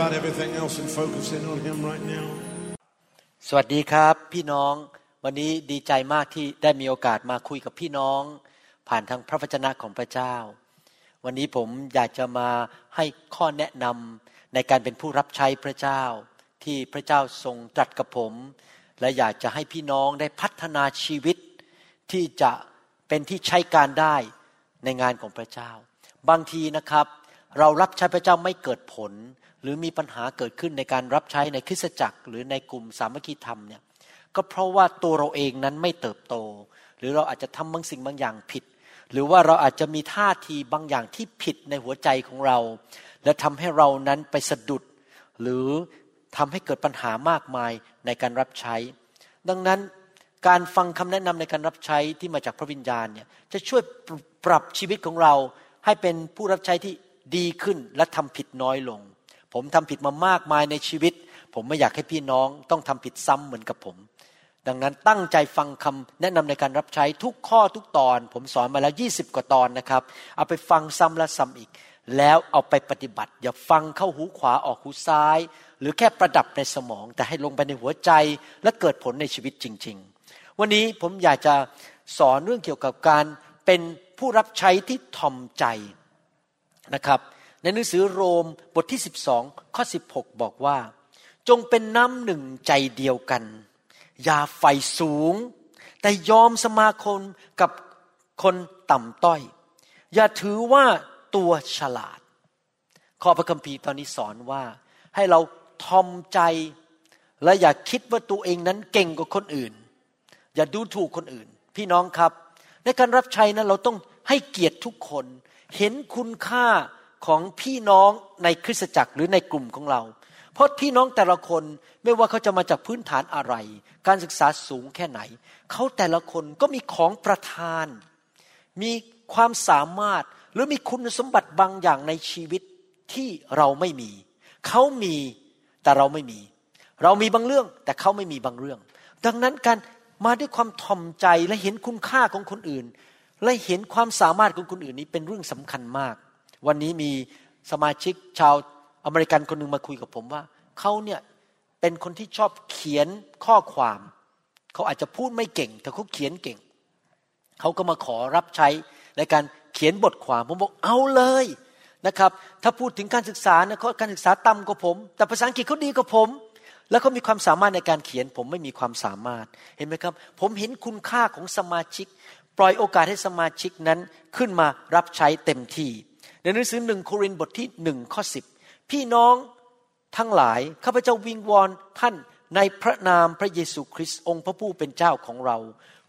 about everything else and focus in on Him right now. สวัสดีครับ พี่น้องวันนี้ดีใจมากที่ได้มีโอกาสมาคุยกับพี่น้อง ผ่านทางพระวจนะของพระเจ้า วันนี้ผมอยากจะมาให้ข้อแนะนำในการเป็นผู้รับใช้พระเจ้า ที่พระเจ้าทรงตรัสกับผม และอยากจะให้พี่น้องได้พัฒนาชีวิต ที่จะเป็นที่ใช้การได้ในงานของพระเจ้า บางทีนะครับ เรารับใช้พระเจ้าไม่เกิดผล หรือมีปัญหาเกิดขึ้นในการรับใช้ในคริสตจักร หรือในกลุ่มสามัคคีธรรมเนี่ยก็เพราะว่าตัวเราเองนั้นไม่เติบโต หรือเราอาจจะทำบางสิ่งบางอย่างผิด หรือว่าเราอาจจะมีท่าทีบางอย่างที่ผิดในหัวใจของเรา และทำให้เรานั้นไปสะดุด หรือทำให้เกิดปัญหามากมายในการรับใช้ ดังนั้นการฟังคำแนะนำในการรับใช้ที่มาจากพระวิญญาณเนี่ยจะช่วยปรับชีวิตของเราให้เป็นผู้รับใช้ที่ดีขึ้นและทำผิดน้อยลง ผมทำผิดมามากมายในชีวิต ผมไม่อยากให้พี่น้องต้องทำผิดซ้ำเหมือนกับผม ดังนั้นตั้งใจฟังคำแนะนำในการรับใช้ทุกข้อทุกตอน ผมสอนมาแล้ว20กว่าตอนนะครับ เอาไปฟังซ้ำและซ้ำอีก แล้วเอาไปปฏิบัติ อย่าฟังเข้าหูขวาออกหูซ้าย หรือแค่ประดับในสมอง แต่ให้ลงไปในหัวใจและเกิดผลในชีวิตจริง ๆ วันนี้ผมอยากจะสอนเรื่องเกี่ยวกับการเป็นผู้รับใช้ที่ทอมใจนะครับ ในหนังสือโรมบทที่ 12 ข้อ 16 บอกว่า จงเป็นน้ำหนึ่งใจเดียวกัน อย่าไฟสูง แต่ยอมสมาคมกับคนต่ำต้อย อย่าถือว่าตัวฉลาด ข้อพระคัมภีร์ตอนนี้สอนว่า ให้เราทอมใจ และอย่าคิดว่าตัวเองนั้นเก่งกว่าคนอื่น อย่าดูถูกคนอื่น พี่น้องครับ ในการรับใช้นั้นเราต้องให้เกียรติทุกคน เห็นคุณค่า ของพี่น้องในคริสตจักรหรือในกลุ่มของเรา เพราะพี่น้องแต่ละคนไม่ว่าเขาจะมาจากพื้นฐานอะไร การศึกษาสูงแค่ไหน เขาแต่ละคนก็มีของประทาน มีความสามารถหรือมีคุณสมบัติบางอย่างในชีวิตที่เราไม่มี เขามีแต่เราไม่มี เรามีบางเรื่องแต่เขาไม่มีบางเรื่อง ดังนั้นการมาด้วยความทอมใจและเห็นคุณค่าของคนอื่น และเห็นความสามารถของคนอื่นนี้เป็นเรื่องสำคัญมาก วันนี้มีสมาชิกชาวอเมริกันคนหนึ่งมาคุยกับผมว่าเขาเนี่ยเป็นคนที่ชอบเขียนข้อความเขาอาจจะพูดไม่เก่ง แต่เขาเขียนเก่งเขาก็มาขอรับใช้ในการเขียนบทความผมบอกเอาเลยนะครับ ถ้าพูดถึงการศึกษานะเขาการศึกษาต่ำกว่าผม แต่ภาษาอังกฤษเขาดีกว่าผม แล้วเขามีความสามารถในการเขียน ผมไม่มีความสามารถเห็นไหมครับ ผมเห็นคุณค่าของสมาชิก ปล่อยโอกาสให้สมาชิกนั้นขึ้นมารับใช้เต็มที่ ในหนังสือหนึ่งโครินธ์บทที่หนึ่งข้อสิบพี่น้องทั้งหลายข้าพเจ้าวิงวอนท่านในพระนามพระเยซูคริสต์องค์พระผู้เป็นเจ้าของเรา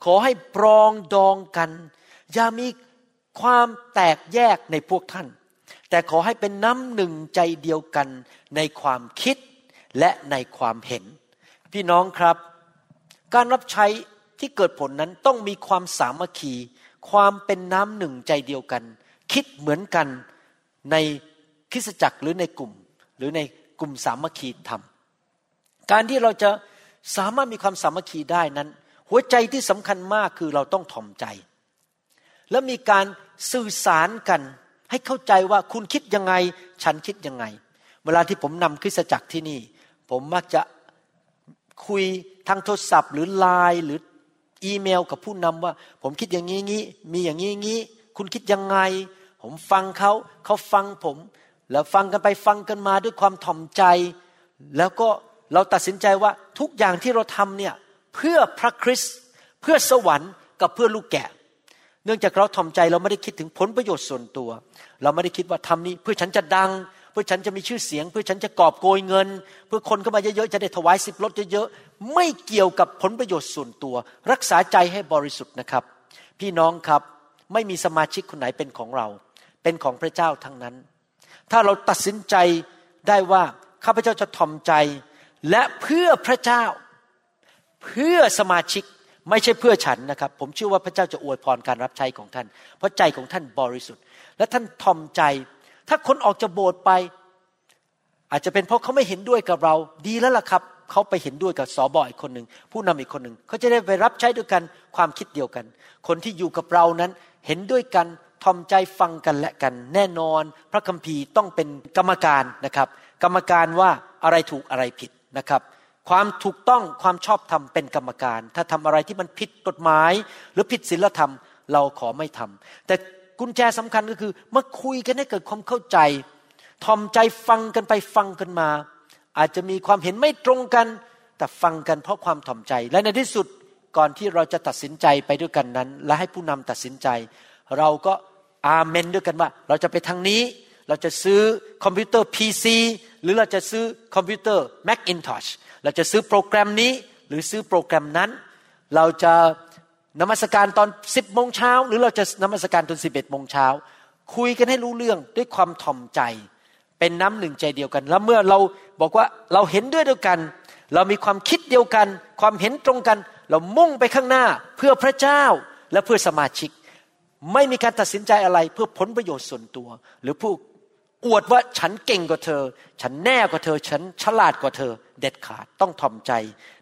ขอให้ปรองดองกัน อย่ามีความแตกแยกในพวกท่าน แต่ขอให้เป็นน้ำหนึ่งใจเดียวกันในความคิดและในความเห็น พี่น้องครับ การรับใช้ที่เกิดผลนั้นต้องมีความสามัคคี ความเป็นน้ำหนึ่งใจเดียวกัน คิดเหมือนกันในคริสตจักรหรือในกลุ่ม หรือในกลุ่มสามัคคีธรรม การที่เราจะสามารถมีความสามัคคีได้นั้น หัวใจที่สำคัญมากคือเราต้องถ่อมใจ และมีการสื่อสารกันให้เข้าใจว่าคุณคิดยังไง ฉันคิดยังไง เวลาที่ผมนำคริสตจักรที่นี่ ผมมักจะคุยทางโทรศัพท์หรือไลน์หรืออีเมลกับผู้นำว่า ผมคิดอย่างนี้งี้มีอย่างนี้งี้คุณคิดยังไง ผมฟังเขาเขาฟังผม แล้วฟังกันไปฟังกันมาด้วยความถ่อมใจ แล้วก็เราตัดสินใจว่าทุกอย่างที่เราทำเนี่ยเพื่อพระคริสต์เพื่อสวรรค์กับเพื่อลูกแกะ เนื่องจากเราถ่อมใจเราไม่ได้คิดถึงผลประโยชน์ส่วนตัว เราไม่ได้คิดว่าทำนี้ เพื่อฉันจะดัง เพื่อฉันจะมีชื่อเสียง เพื่อฉันจะกอบโกยเงิน เพื่อคนเข้ามาเยอะๆจะได้ถวายสิบรถเยอะๆไม่เกี่ยวกับผลประโยชน์ส่วนตัว รักษาใจให้บริสุทธิ์นะครับ พี่น้องครับไม่มีสมาชิกคนไหนเป็นของเรา เป็นของพระเจ้าทั้งนั้น ถ้าเราตัดสินใจได้ว่าข้าพเจ้าจะถ่อมใจและเพื่อพระเจ้า เพื่อสมาชิกไม่ใช่เพื่อฉันนะครับ ผมเชื่อว่าพระเจ้าจะอวยพรการรับใช้ของท่าน เพราะใจของท่านบริสุทธิ์ และท่านทอมใจ ถ้าคนออกจากโบสถ์ไป อาจจะเป็นเพราะเขาไม่เห็นด้วยกับเรา ดีแล้วล่ะครับเขาไปเห็นด้วยกับสอบอยคนหนึ่งผู้นำอีกคนหนึ่งเขาจะได้ไปรับใช้ด้วยกันความคิดเดียวกัน คนที่อยู่กับเรานั้นเห็นด้วยกัน ทอมใจฟังกันและกัน แน่นอนพระคัมภีร์ต้องเป็นกรรมการนะครับ กรรมการว่าอะไรถูกอะไรผิดนะครับ ความถูกต้องความชอบธรรมเป็นกรรมการ ถ้าทำอะไรที่มันผิดกฎหมาย หรือผิดศีลธรรม เราขอไม่ทำแต่กุญแจสำคัญก็คือมาคุยกันให้เกิดความเข้าใจ ทอมใจฟังกันไปฟังกันมา อาจจะมีความเห็นไม่ตรงกัน แต่ฟังกันเพราะความถ่อมใจ และในที่สุดก่อนที่เราจะตัดสินใจไปด้วยกันนั้น และให้ผู้นำตัดสินใจ เราก็ อาเมนด้วยกันว่า เราจะไปทางนี้ เราจะซื้อคอมพิวเตอร์ PC หรือเราจะซื้อคอมพิวเตอร์ Macintosh เราจะซื้อโปรแกรมนี้ หรือซื้อโปรแกรมนั้น เราจะนมัสการตอนสิบโมงเช้าหรือเราจะนมัสการตอนสิบเอ็ดโมงเช้าคุยกันให้รู้เรื่องด้วยความถ่อมใจ เป็นน้ำหนึ่งใจเดียวกัน แล้วเมื่อเราบอกว่าเราเห็นด้วยเดียวกัน เรามีความคิดเดียวกัน ความเห็นตรงกัน เรามุ่งไปข้างหน้าเพื่อพระเจ้าและเพื่อสมาชิก ไม่มีการตัดสินใจอะไรเพื่อผลประโยชน์ส่วนตัว หรือผู้อวดว่าฉันเก่งกว่าเธอ ฉันแน่กว่าเธอ ฉันฉลาดกว่าเธอ เด็ดขาดต้องทอมใจ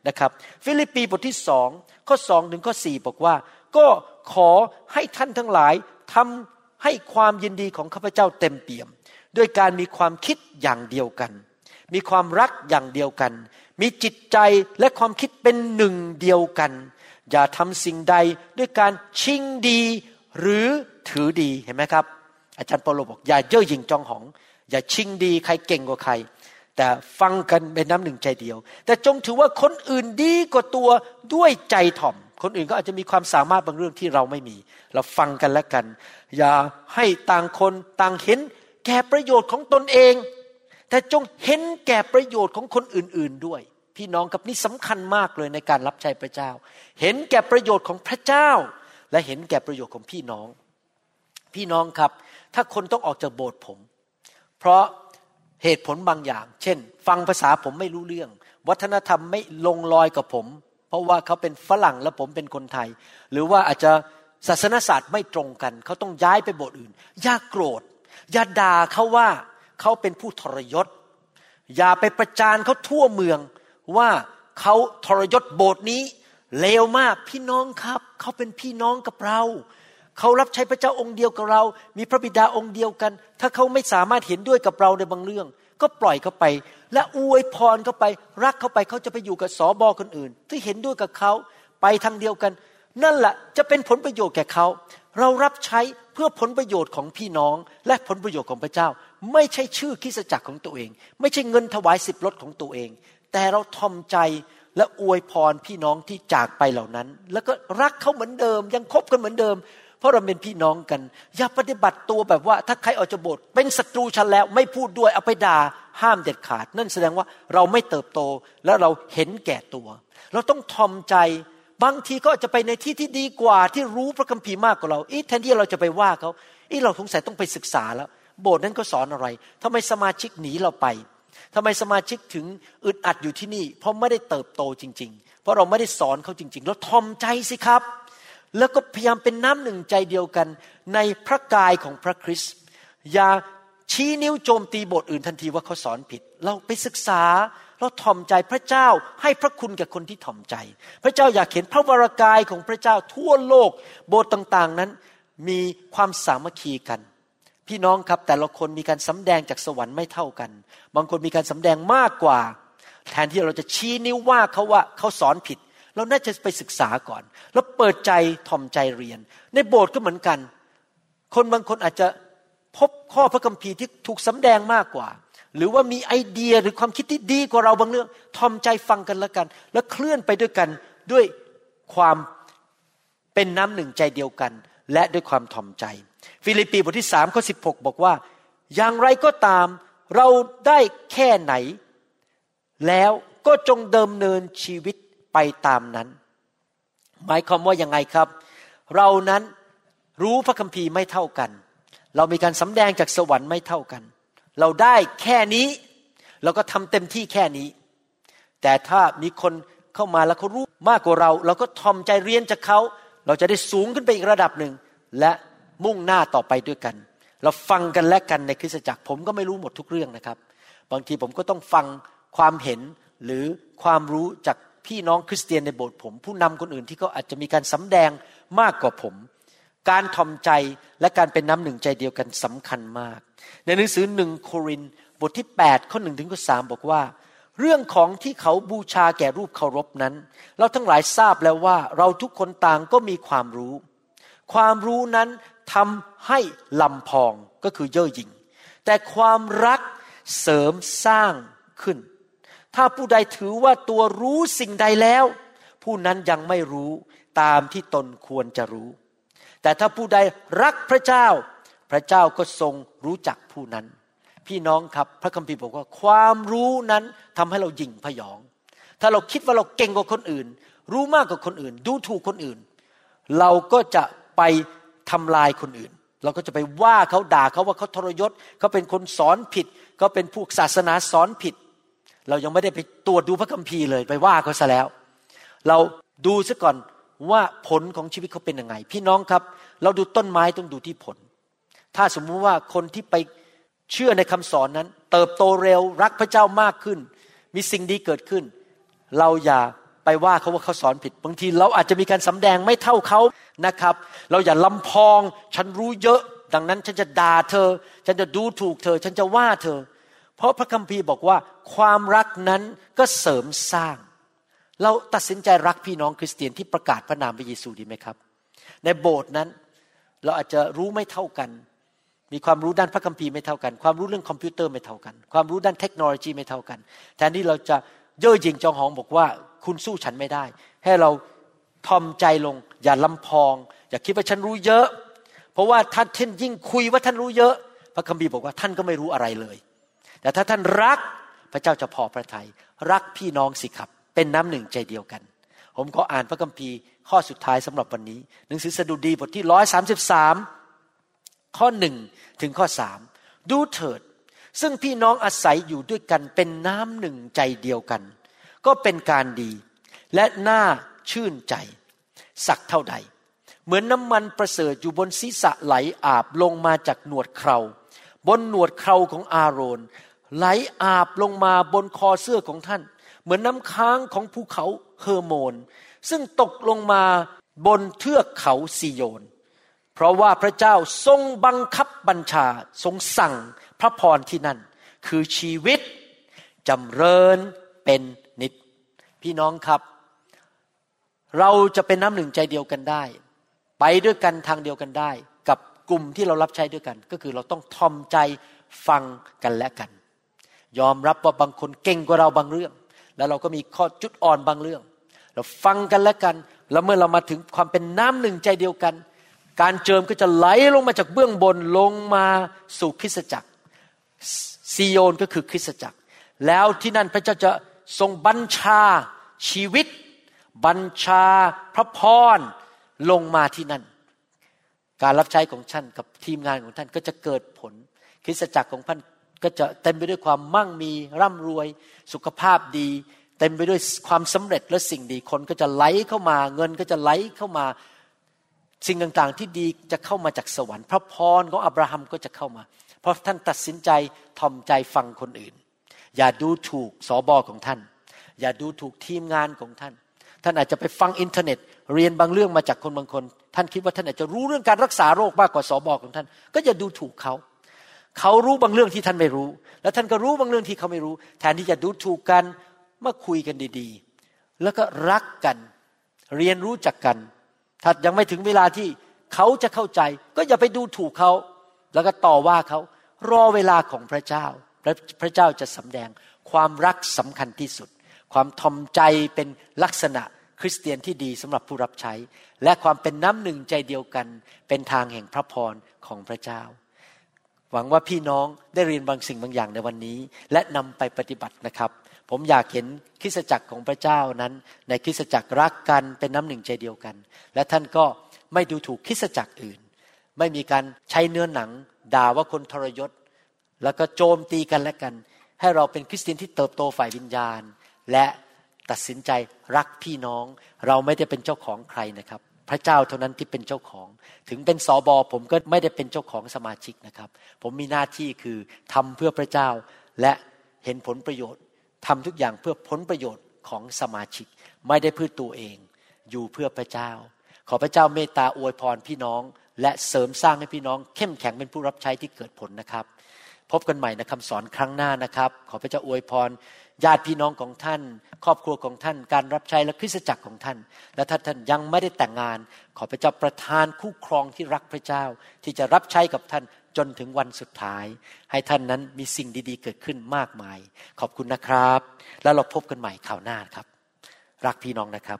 นะครับ ฟิลิปปีบทที่สองข้อสองถึงข้อสี่บอกว่า ก็ขอให้ท่านทั้งหลายทำให้ความยินดีของข้าพเจ้าเต็มเปี่ยม ด้วยการมีความคิดอย่างเดียวกัน มีความรักอย่างเดียวกัน มีจิตใจและความคิดเป็นหนึ่งเดียวกัน อย่าทำสิ่งใดด้วยการชิงดี หรือถือดีเห็นไหมครับ อาจารย์เปโลบอกอย่าเย่อหยิ่งจองหอง อย่าชิงดีใครเก่งกว่าใคร แต่ฟังกันเป็นน้ำหนึ่งใจเดียว แต่จงถือว่าคนอื่นดีกว่าตัวด้วยใจถ่อม คนอื่นก็อาจจะมีความสามารถบางเรื่องที่เราไม่มี เราฟังกันและกัน อย่าให้ต่างคนต่างเห็นแก่ประโยชน์ของตนเอง แต่จงเห็นแก่ประโยชน์ของคนอื่น ๆด้วยพี่น้องกับนี่สำคัญมากเลยในการรับใช้พระเจ้า เห็นแก่ประโยชน์ของพระเจ้า และเห็นแก่ประโยชน์ของพี่น้อง พี่น้องครับ ถ้าคนต้องออกจากโบสถ์ผม เพราะเหตุผลบางอย่าง เช่น ฟังภาษาผมไม่รู้เรื่อง วัฒนธรรมไม่ลงรอยกับผม เพราะว่าเขาเป็นฝรั่งและผมเป็นคนไทย หรือว่าอาจจะศาสนศาสตร์ไม่ตรงกัน เขาต้องย้ายไปโบสถ์อื่น อย่าโกรธ อย่าด่าเขาว่าเขาเป็นผู้ทรยศ อย่าไปประจานเขาทั่วเมืองว่าเขาทรยศโบสถ์นี้ เลวมากพี่น้องครับ เขาเป็นพี่น้องกับเราเขารับใช้พระเจ้าองค์เดียวกับเรา มีพระบิดาองค์เดียวกัน ถ้าเขาไม่สามารถเห็นด้วยกับเราในบางเรื่อง ก็ปล่อยเขาไป และอวยพรเขาไป รักเขาไปเขาจะไปอยู่กับสอบอคนอื่น ที่เห็นด้วยกับเขาไปทางเดียวกัน นั่นแหละจะเป็นผลประโยชน์แก่เขา เรารับใช้เพื่อผลประโยชน์ของพี่น้อง และผลประโยชน์ของพระเจ้า ไม่ใช่ชื่อคิสจักรของตัวเอง ไม่ใช่เงินถวายสิบรถของตัวเอง แต่เราทอมใจ และอวยพรพี่น้องที่จากไปเหล่านั้น แล้วก็รักเขาเหมือนเดิม ยังคบกันเหมือนเดิม เพราะเราเป็นพี่น้องกัน อย่าปฏิบัติตัวแบบว่า ถ้าใครออกจากโบสถ์เป็นศัตรูฉันแล้ว ไม่พูดด้วยเอาไปด่าห้ามเด็ดขาด นั่นแสดงว่าเราไม่เติบโตและเราเห็นแก่ตัว เราต้องทอมใจบางทีก็จะไปในที่ที่ดีกว่าที่รู้พระคัมภีร์มากกว่าเราอีแทนที่เราจะไปว่าเขาอีเราสงสัยต้องไปศึกษาแล้ว โบสถ์นั้นก็สอนอะไรทำไมสมาชิกหนีเราไป ทำไมสมาชิกถึงอึดอัดอยู่ที่นี่ เพราะไม่ได้เติบโตจริง ๆ เพราะเราไม่ได้สอนเขาจริง ๆ แล้วทอมใจสิครับ แล้วก็พยายามเป็นน้ำหนึ่งใจเดียวกันในพระกายของพระคริสต์อย่าชี้นิ้วโจมตีบทอื่นทันทีว่าเขาสอนผิด เราไปศึกษาเราถ่อมใจพระเจ้าให้พระคุณแก่คนที่ถ่อมใจ พระเจ้าอยากเห็นพระวรากายของพระเจ้าทั่วโลกโบสถ์ต่าง ๆนั้นมีความสามัคคีกัน พี่น้องครับแต่ละคนมีการสำแดงจากสวรรค์ไม่เท่ากัน บางคนมีการสำแดงมากกว่า แทนที่เราจะชี้นิ้วว่าเขาว่าเขาสอนผิด เราน่าจะไปศึกษาก่อน แล้วเปิดใจถ่อมใจเรียน ในโบสถ์ก็เหมือนกัน คนบางคนอาจจะพบข้อพระคัมภีร์ที่ถูกสำแดงมากกว่า หรือว่ามีไอเดียหรือความคิดที่ดีกว่าเราบางเรื่องทอมใจฟังกันแล้วกัน แล้วเคลื่อนไปด้วยกันด้วยความเป็นน้ำหนึ่งใจเดียวกัน และด้วยความทอมใจ ฟิลิปปีบทที่สามข้อสิบหบอกว่า อย่างไรก็ตามเราได้แค่ไหน แล้วก็จงเดิมเนินชีวิตไปตามนั้น หมายความว่ายังไงครับ เรานั้นรู้พระคัมภีร์ไม่เท่ากัน เรามีการสำแดงจากสวรรค์ไม่เท่ากัน เราได้แค่นี้ เราก็ทำเต็มที่แค่นี้ แต่ถ้ามีคนเข้ามาแล้วเขารู้มากกว่าเรา เราก็ทอมใจเรียนจากเขา เราจะได้สูงขึ้นไปอีกระดับหนึ่งและ มุ่งหน้าต่อไปด้วยกัน เราฟังกันและกันในคริสตจักรผมก็ไม่รู้หมดทุกเรื่องนะครับ บางทีผมก็ต้องฟังความเห็นหรือความรู้จากพี่น้องคริสเตียนในโบสถ์ผม ผู้นำคนอื่นที่เขาอาจจะมีการสำแดงมากกว่าผม การทอมใจและการเป็นน้ำหนึ่งใจเดียวกันสำคัญมาก ในหนังสือหนึ่งโครินบทที่ 8 ข้อหนึ่งถึงข้อสบอกว่า เรื่องของที่เขาบูชาแก่รูปเคารพนั้น เราทั้งหลายทราบแล้วว่าเราทุกคนต่างก็มีความรู้ ความรู้นั้น ทำให้ลำพองก็คือเย่อหยิ่งแต่ความรักเสริมสร้างขึ้น ถ้าผู้ใดถือว่าตัวรู้สิ่งใดแล้ว ผู้นั้นยังไม่รู้ตามที่ตนควรจะรู้ แต่ถ้าผู้ใดรักพระเจ้า พระเจ้าก็ทรงรู้จักผู้นั้น พี่น้องครับพระคัมภีร์บอกว่า ความรู้นั้นทำให้เราหยิ่งพยอง ถ้าเราคิดว่าเราเก่งกว่าคนอื่น รู้มากกว่าคนอื่น ดูถูกคนอื่น เราก็จะไป ทำลายคนอื่น เราก็จะไปว่าเขาด่าเขาว่าเขาทรยศเขาเป็นคนสอนผิดเขาเป็นพวกศาสนาสอนผิด เรายังไม่ได้ไปตรวจดูพระคัมภีร์เลยไปว่าเขาซะแล้ว เราดูซะก่อนว่าผลของชีวิตเขาเป็นยังไง พี่น้องครับ เราดูต้นไม้ต้องดูที่ผล ถ้าสมมุติว่าคนที่ไปเชื่อในคำสอนนั้น เติบโตเร็วรักพระเจ้ามากขึ้น มีสิ่งดีเกิดขึ้น เราอย่า ไปว่าเขาว่าเขาสอนผิด บางทีเราอาจจะมีการสำแดงไม่เท่าเขานะครับ เราอย่าลำพอง ฉันรู้เยอะ ดังนั้นฉันจะด่าเธอ ฉันจะดูถูกเธอ ฉันจะว่าเธอ เพราะพระคัมภีร์บอกว่า ความรักนั้นก็เสริมสร้าง เราตัดสินใจรักพี่น้องคริสเตียนที่ประกาศพระนามพระเยซูดีไหมครับ ในโบสถ์นั้นเราอาจจะรู้ไม่เท่ากัน มีความรู้ด้านพระคัมภีร์ไม่เท่ากัน ความรู้เรื่องคอมพิวเตอร์ไม่เท่ากัน ความรู้ด้านเทคโนโลยีไม่เท่ากัน แทนที่เราจะเย่อหยิ่งจองหองบอกว่า คุณสู้ฉันไม่ได้ ให้เราทอมใจลง อย่าลำพอง อย่าคิดว่าฉันรู้เยอะ เพราะว่าท่านเช่นยิ่งคุยว่าท่านรู้เยอะ พระคัมภีร์บอกว่าท่านก็ไม่รู้อะไรเลย แต่ถ้าท่านรักพระเจ้าจะพอพระทยัยรักพี่น้องสิครับ เป็นน้ำหนึ่งใจเดียวกัน ผมขออ่านพระคัมภีร์ข้อสุดท้ายสำหรับวันนี้ หนังสือสดุดีบทที่ร้อยสาสิบสามข้อหนึ่งถึงข้อสามดูเถิด ซึ่งพี่น้องอาศัยอยู่ด้วยกันเป็นน้ำหนึ่งใจเดียวกัน ก็เป็นการดีและน่าชื่นใจ สักเท่าใด เหมือนน้ำมันประเสริฐอยู่บนศีรษะไหลอาบลงมาจากหนวดเคราบนหนวดเคราของอาโรน ไหลอาบลงมาบนคอเสื้อของท่าน เหมือนน้ำค้างของภูเขาเฮอร์โมน ซึ่งตกลงมาบนเทือกเขาซิโยน เพราะว่าพระเจ้าทรงบังคับบัญชาทรงสั่งพระพรที่นั่น คือชีวิตจำเริญเป็น พี่น้องครับ เราจะเป็นน้ำหนึ่งใจเดียวกันได้ ไปด้วยกันทางเดียวกันได้ กับกลุ่มที่เรารับใช้ด้วยกัน ก็คือเราต้องทอมใจฟังกันและกัน ยอมรับว่าบางคนเก่งกว่าเราบางเรื่อง แล้วเราก็มีข้อจุดอ่อนบางเรื่อง เราฟังกันและกัน แล้วเมื่อเรามาถึงความเป็นน้ำหนึ่งใจเดียวกัน การเจิมก็จะไหลลงมาจากเบื้องบนลงมาสู่คริสตจักรซีโยนก็คือคริสตจักร แล้วที่นั่นพระเจ้าจะ ทรงบัญชาชีวิต บัญชาพระพรลงมาที่นั่น การรับใช้ของท่านกับทีมงานของท่านก็จะเกิดผล คริสตจักรของท่านก็จะเต็มไปด้วยความมั่งมีร่ำรวย สุขภาพดี เต็มไปด้วยความสำเร็จและสิ่งดีคนก็จะไหลเข้ามา เงินก็จะไหลเข้ามาสิ่งต่างๆ ที่ดีจะเข้ามาจากสวรรค์ พระพรของอับราฮัมก็จะเข้ามา เพราะท่านตัดสินใจทอมใจฟังคนอื่น อย่าดูถูกสอบอของท่าน อย่าดูถูกทีมงานของท่าน ท่านอาจจะไปฟังอินเทอร์เน็ต เรียนบางเรื่องมาจากคนบางคน ท่านคิดว่าท่านอาจจะรู้เรื่องการรักษาโรคมากกว่าสอบอของท่าน ก็อย่าดูถูกเขาเขารู้บางเรื่องที่ท่านไม่รู้ แล้วท่านก็รู้บางเรื่องที่เขาไม่รู้ แทนที่จะดูถูกกันมาคุยกันดีๆ แล้วก็รักกัน เรียนรู้จักกัน ถ้ายังไม่ถึงเวลาที่เขาจะเข้าใจ ก็อย่าไปดูถูกเขา แล้วก็ต่อว่าเขา รอเวลาของพระเจ้า พระพระเจ้าจะสำแดงความรักสำคัญที่สุด ความทอมใจเป็นลักษณะคริสเตียนที่ดีสำหรับผู้รับใช้ และความเป็นน้ำหนึ่งใจเดียวกัน เป็นทางแห่งพระพรของพระเจ้า หวังว่าพี่น้องได้เรียนบางสิ่งบางอย่างในวันนี้ และนำไปปฏิบัตินะครับ ผมอยากเห็นคริสตจักรของพระเจ้านั้น ในคริสตจักรรักกันเป็นน้ำหนึ่งใจเดียวกัน และท่านก็ไม่ดูถูกคริสตจักรอื่น ไม่มีการใช้เนื้อหนัง ด่าว่าคนทรยศ แล้วก็โจมตีกันและกัน ให้เราเป็นคริสเตียนที่เติบโตฝ่ายวิญญาณ และตัดสินใจรักพี่น้อง เราไม่ได้เป็นเจ้าของใครนะครับ พระเจ้าเท่านั้นที่เป็นเจ้าของ ถึงเป็นสอบอผมก็ไม่ได้เป็นเจ้าของสมาชิกนะครับ ผมมีหน้าที่คือทำเพื่อพระเจ้าและเห็นผลประโยชน์ทำทุกอย่างเพื่อผลประโยชน์ของสมาชิก ไม่ได้เพื่อตัวเอง อยู่เพื่อพระเจ้า ขอพระเจ้าเมตตาอวยพรพี่น้อง และเสริมสร้างให้พี่น้อง เข้มแข็งเป็นผู้รับใช้ที่เกิดผลนะครับ พบกันใหม่ในคำสอนครั้งหน้านะครับ ขอพระเจ้าอวยพรญาติพี่น้องของท่าน ครอบครัวของท่าน การรับใช้และคริสตจักรของท่าน และถ้าท่านยังไม่ได้แต่งงาน ขอพระเจ้าประทานคู่ครองที่รักพระเจ้า ที่จะรับใช้กับท่านจนถึงวันสุดท้าย ให้ท่านนั้นมีสิ่งดีๆ เกิดขึ้นมากมาย ขอบคุณนะครับ แล้วเราพบกันใหม่ข่าวหน้าครับ รักพี่น้องนะครับ